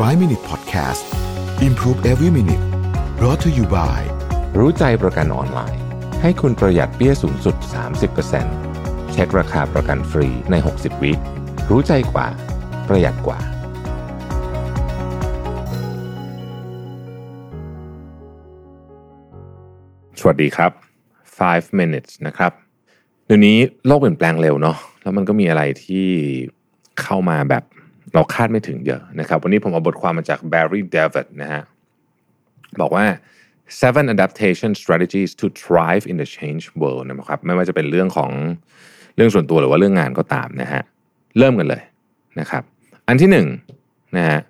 5 Minute Podcast Improve Every Minute brought to you by รู้ใจประกันออนไลน์ ให้คุณประหยัดเปี้ยสูงสุด 30%เช็คราคาประกันฟรีใน 60 วิรู้ใจกว่า ประหยัดกว่า สวัสดีครับ 5 minutes นะครับ เดี๋ยวนี้โลกเปลี่ยนแปลงเร็วเนาะแล้วมันก็มีอะไรที่เข้ามาแบบ เราคาดไม่ถึงเยอะนะครับ วันนี้ผมเอาบทความมาจาก Barry David นะฮะบอกว่า seven adaptation strategies to thrive in the change world นะครับไม่ว่าจะเป็นเรื่องของเรื่องส่วนตัวหรือว่าเรื่องงานก็ตามนะฮะเริ่มกันเลยนะครับ อันที่หนึ่งนะฮะ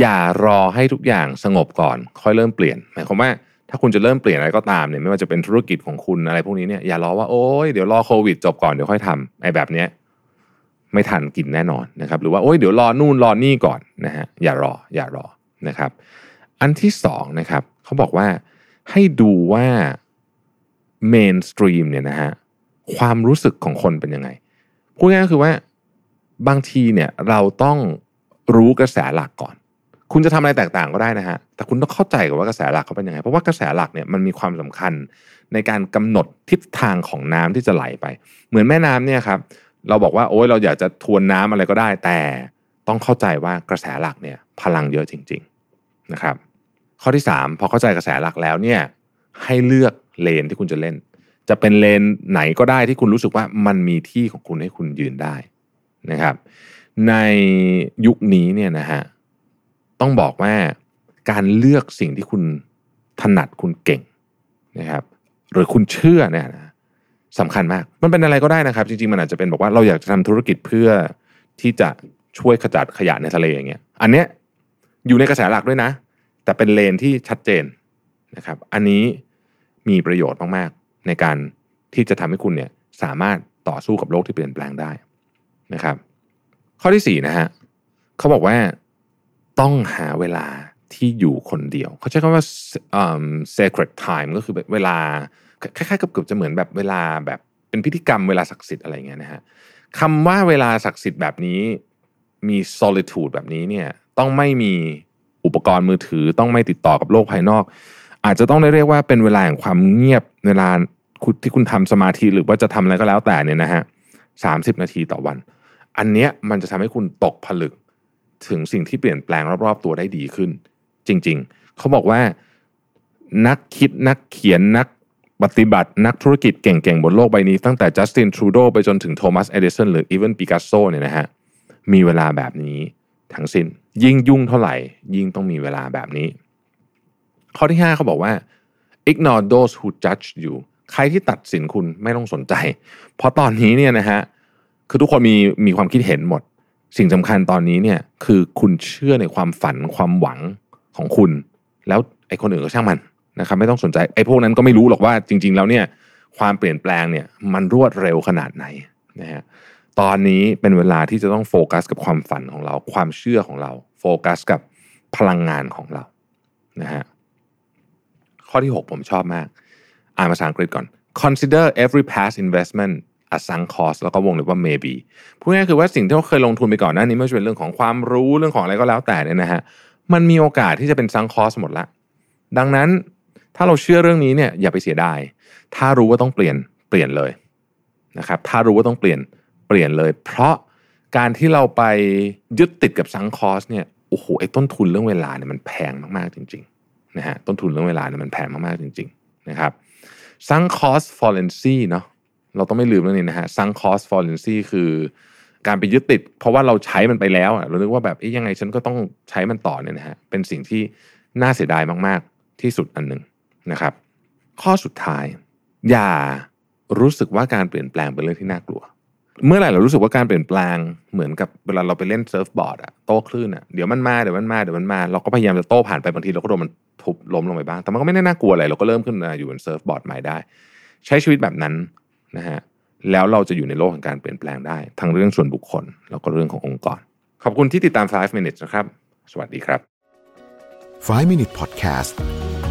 อย่ารอให้ทุกอย่างสงบก่อน ค่อยเริ่มเปลี่ยนหมายความว่าถ้าคุณจะเริ่มเปลี่ยนอะไรก็ตามเนี่ยไม่ว่าจะเป็นธุรกิจของคุณอะไรพวกนี้เนี่ยอย่ารอว่าโอ้ยเดี๋ยวรอโควิดจบก่อนเดี๋ยวค่อยทำไอ้แบบเนี้ย ไม่ทันกินแน่นอนนะครับ หรือว่าโอ้ยเดี๋ยวรอนู่นรอนี่ก่อนนะฮะอย่ารออย่ารอนะครับ อันที่สองนะครับเขาบอกว่าให้ดูว่า mainstream เนี่ยนะฮะความรู้สึกของคนเป็นยังไงพูดง่ายๆก็คือว่าบางทีเนี่ยเราต้องรู้กระแสหลักก่อน คุณจะทำอะไรแตกต่างก็ได้นะฮะ แต่คุณต้องเข้าใจก่อนว่ากระแสหลักเขาเป็นยังไง เพราะว่ากระแสหลักเนี่ยมันมีความสำคัญในการกำหนดทิศทางของน้ำที่จะไหลไป เหมือนแม่น้ำเนี่ยครับ เราบอกว่าโอ้ยเราอยากจะทวนน้ำอะไรก็ได้ แต่ต้องเข้าใจว่ากระแสหลักเนี่ยพลังเยอะจริง ๆนะครับ ข้อที่ 3 พอเข้าใจกระแสหลักแล้วเนี่ยให้เลือกเลนที่คุณจะเล่น จะเป็นเลนไหนก็ได้ที่คุณรู้สึกว่ามันมีที่ของคุณให้คุณยืนได้นะครับ ในยุคนี้เนี่ยนะฮะต้องบอกว่าการเลือกสิ่งที่คุณถนัดคุณเก่งนะครับ หรือคุณเชื่อเนี่ยนะ สำคัญมาก มันเป็นอะไรก็ได้นะครับ จริงๆ มันอาจจะเป็นบอกว่าเราอยากจะทำธุรกิจเพื่อที่จะช่วยขจัดขยะในทะเลอย่างเงี้ย อันเนี้ยอยู่ในกระแสหลักด้วยนะ แต่เป็นเลนที่ชัดเจนนะครับ อันนี้มีประโยชน์มากๆในการที่จะทำให้คุณเนี่ยสามารถต่อสู้กับโลกที่เปลี่ยนแปลงได้นะครับ ข้อที่สี่นะฮะเขาบอกว่าต้องหาเวลาที่อยู่คนเดียว เขาใช้คำว่า sacred time ก็คือเวลา คล้ายๆกับเกือบจะเหมือนแบบเวลาแบบเป็นพิธีกรรมเวลาศักดิ์สิทธิ์อะไรเงี้ยนะฮะคำว่าเวลาศักดิ์สิทธิ์แบบนี้มี solitude แบบนี้เนี่ยต้องไม่มีอุปกรณ์มือถือต้องไม่ติดต่อกับโลกภายนอก อาจจะต้องได้เรียกว่าเป็นเวลาแห่งความเงียบเวลาที่คุณทำสมาธิหรือว่าจะทำอะไรก็แล้วแต่เนี่ยนะฮะสามสิบนาทีต่อวัน อันเนี้ยมันจะทำให้คุณตกผลึกถึงสิ่งที่เปลี่ยนแปลงรอบๆ ตัวได้ดีขึ้น จริง ๆ เขาบอกว่านักคิดนักเขียนนัก ปฏิบัตินักธุรกิจเก่งๆ บนโลกใบนี้ ตั้งแต่จัสตินทรูโดไปจนถึงโทมัสเอดิสันหรือ even ปิกัสโซเนี่ยนะฮะมีเวลาแบบนี้ทั้งสิ้น ยิ่งยุ่งเท่าไหร่ ยิ่งต้องมีเวลาแบบนี้ ข้อที่ 5 เขาบอกว่า ignore those who judge you ใครที่ตัดสินคุณไม่ต้องสนใจ เพราะตอนนี้เนี่ยนะฮะคือทุกคนมีมีความคิดเห็นหมด สิ่งสำคัญตอนนี้เนี่ยคือคุณเชื่อในความฝันความหวังของคุณ แล้วไอ้คนอื่นก็ช่างมัน นะครับไม่ต้องสนใจไอ้พวกนั้นก็ไม่รู้หรอกว่าจริง ๆ แล้วเนี่ยความเปลี่ยนแปลงเนี่ยมันรวดเร็วขนาดไหนนะฮะตอนนี้เป็นเวลาที่จะต้องโฟกัสกับความฝันของเรา ความเชื่อของเรา โฟกัสกับพลังงานของเรานะฮะข้อที่ 6 ผมชอบมาก อ่านภาษาอังกฤษก่อน consider every past investment a sunk cost แล้วก็วงเล็บว่า maybe พูดง่ายคือว่าสิ่งที่เราเคยลงทุนไปก่อนหน้านี้ไม่ว่าจะเป็นเรื่องของความรู้เรื่องของอะไรก็แล้วแต่เนี่ยนะฮะมันมีโอกาสที่จะเป็น sunk cost หมดละ ดังนั้น ถ้าเราเชื่อเรื่องนี้เนี่ยอย่าไปเสียดาย ถ้ารู้ว่าต้องเปลี่ยนเปลี่ยนเลยนะครับ ถ้ารู้ว่าต้องเปลี่ยนเปลี่ยนเลย เพราะการที่เราไปยึดติดกับซังคอสเนี่ยโอ้โหไอ้ต้นทุนเรื่องเวลาเนี่ยมันแพงมากๆจริงๆนะฮะต้นทุนเรื่องเวลาเนี่ยมันแพงมากๆจริงๆนะครับ sunk cost fallacy เนาะเราต้องไม่ลืมเรื่องนี้นะฮะ sunk cost fallacy คือการไปยึดติด เพราะว่าเราใช้มันไปแล้วเราคิดว่าแบบยังไงฉันก็ต้องใช้มันต่อเนี่ยนะฮะเป็นสิ่งที่น่าเสียดายมากๆที่สุดอันหนึ่ง นะครับ ข้อสุดท้าย อย่ารู้สึกว่าการเปลี่ยนแปลงเป็นเรื่องที่น่ากลัว เมื่อไหร่เรารู้สึกว่าการเปลี่ยนแปลงเหมือนกับเวลาเราไปเล่น surfboard อะโต้คลื่นอะเดี๋ยวมันมาเดี๋ยวมันมาเดี๋ยวมันมา เราก็พยายามจะโต้ผ่านไปบางทีเราก็โดนมันทุบล้มลงไปบ้างแต่มันก็ไม่ได้น่ากลัวอะไรเราก็เริ่มขึ้นมาอยู่บนเซิร์ฟบอร์ดใหม่ได้ ใช้ชีวิตแบบนั้นนะฮะแล้วเราจะอยู่ในโลกของการเปลี่ยนแปลงได้ ทั้งเรื่องส่วนบุคคล แล้วก็เรื่องขององค์กร ขอบคุณที่ติดตาม 5 minutes นะครับ สวัสดีครับ 5 Minute Podcast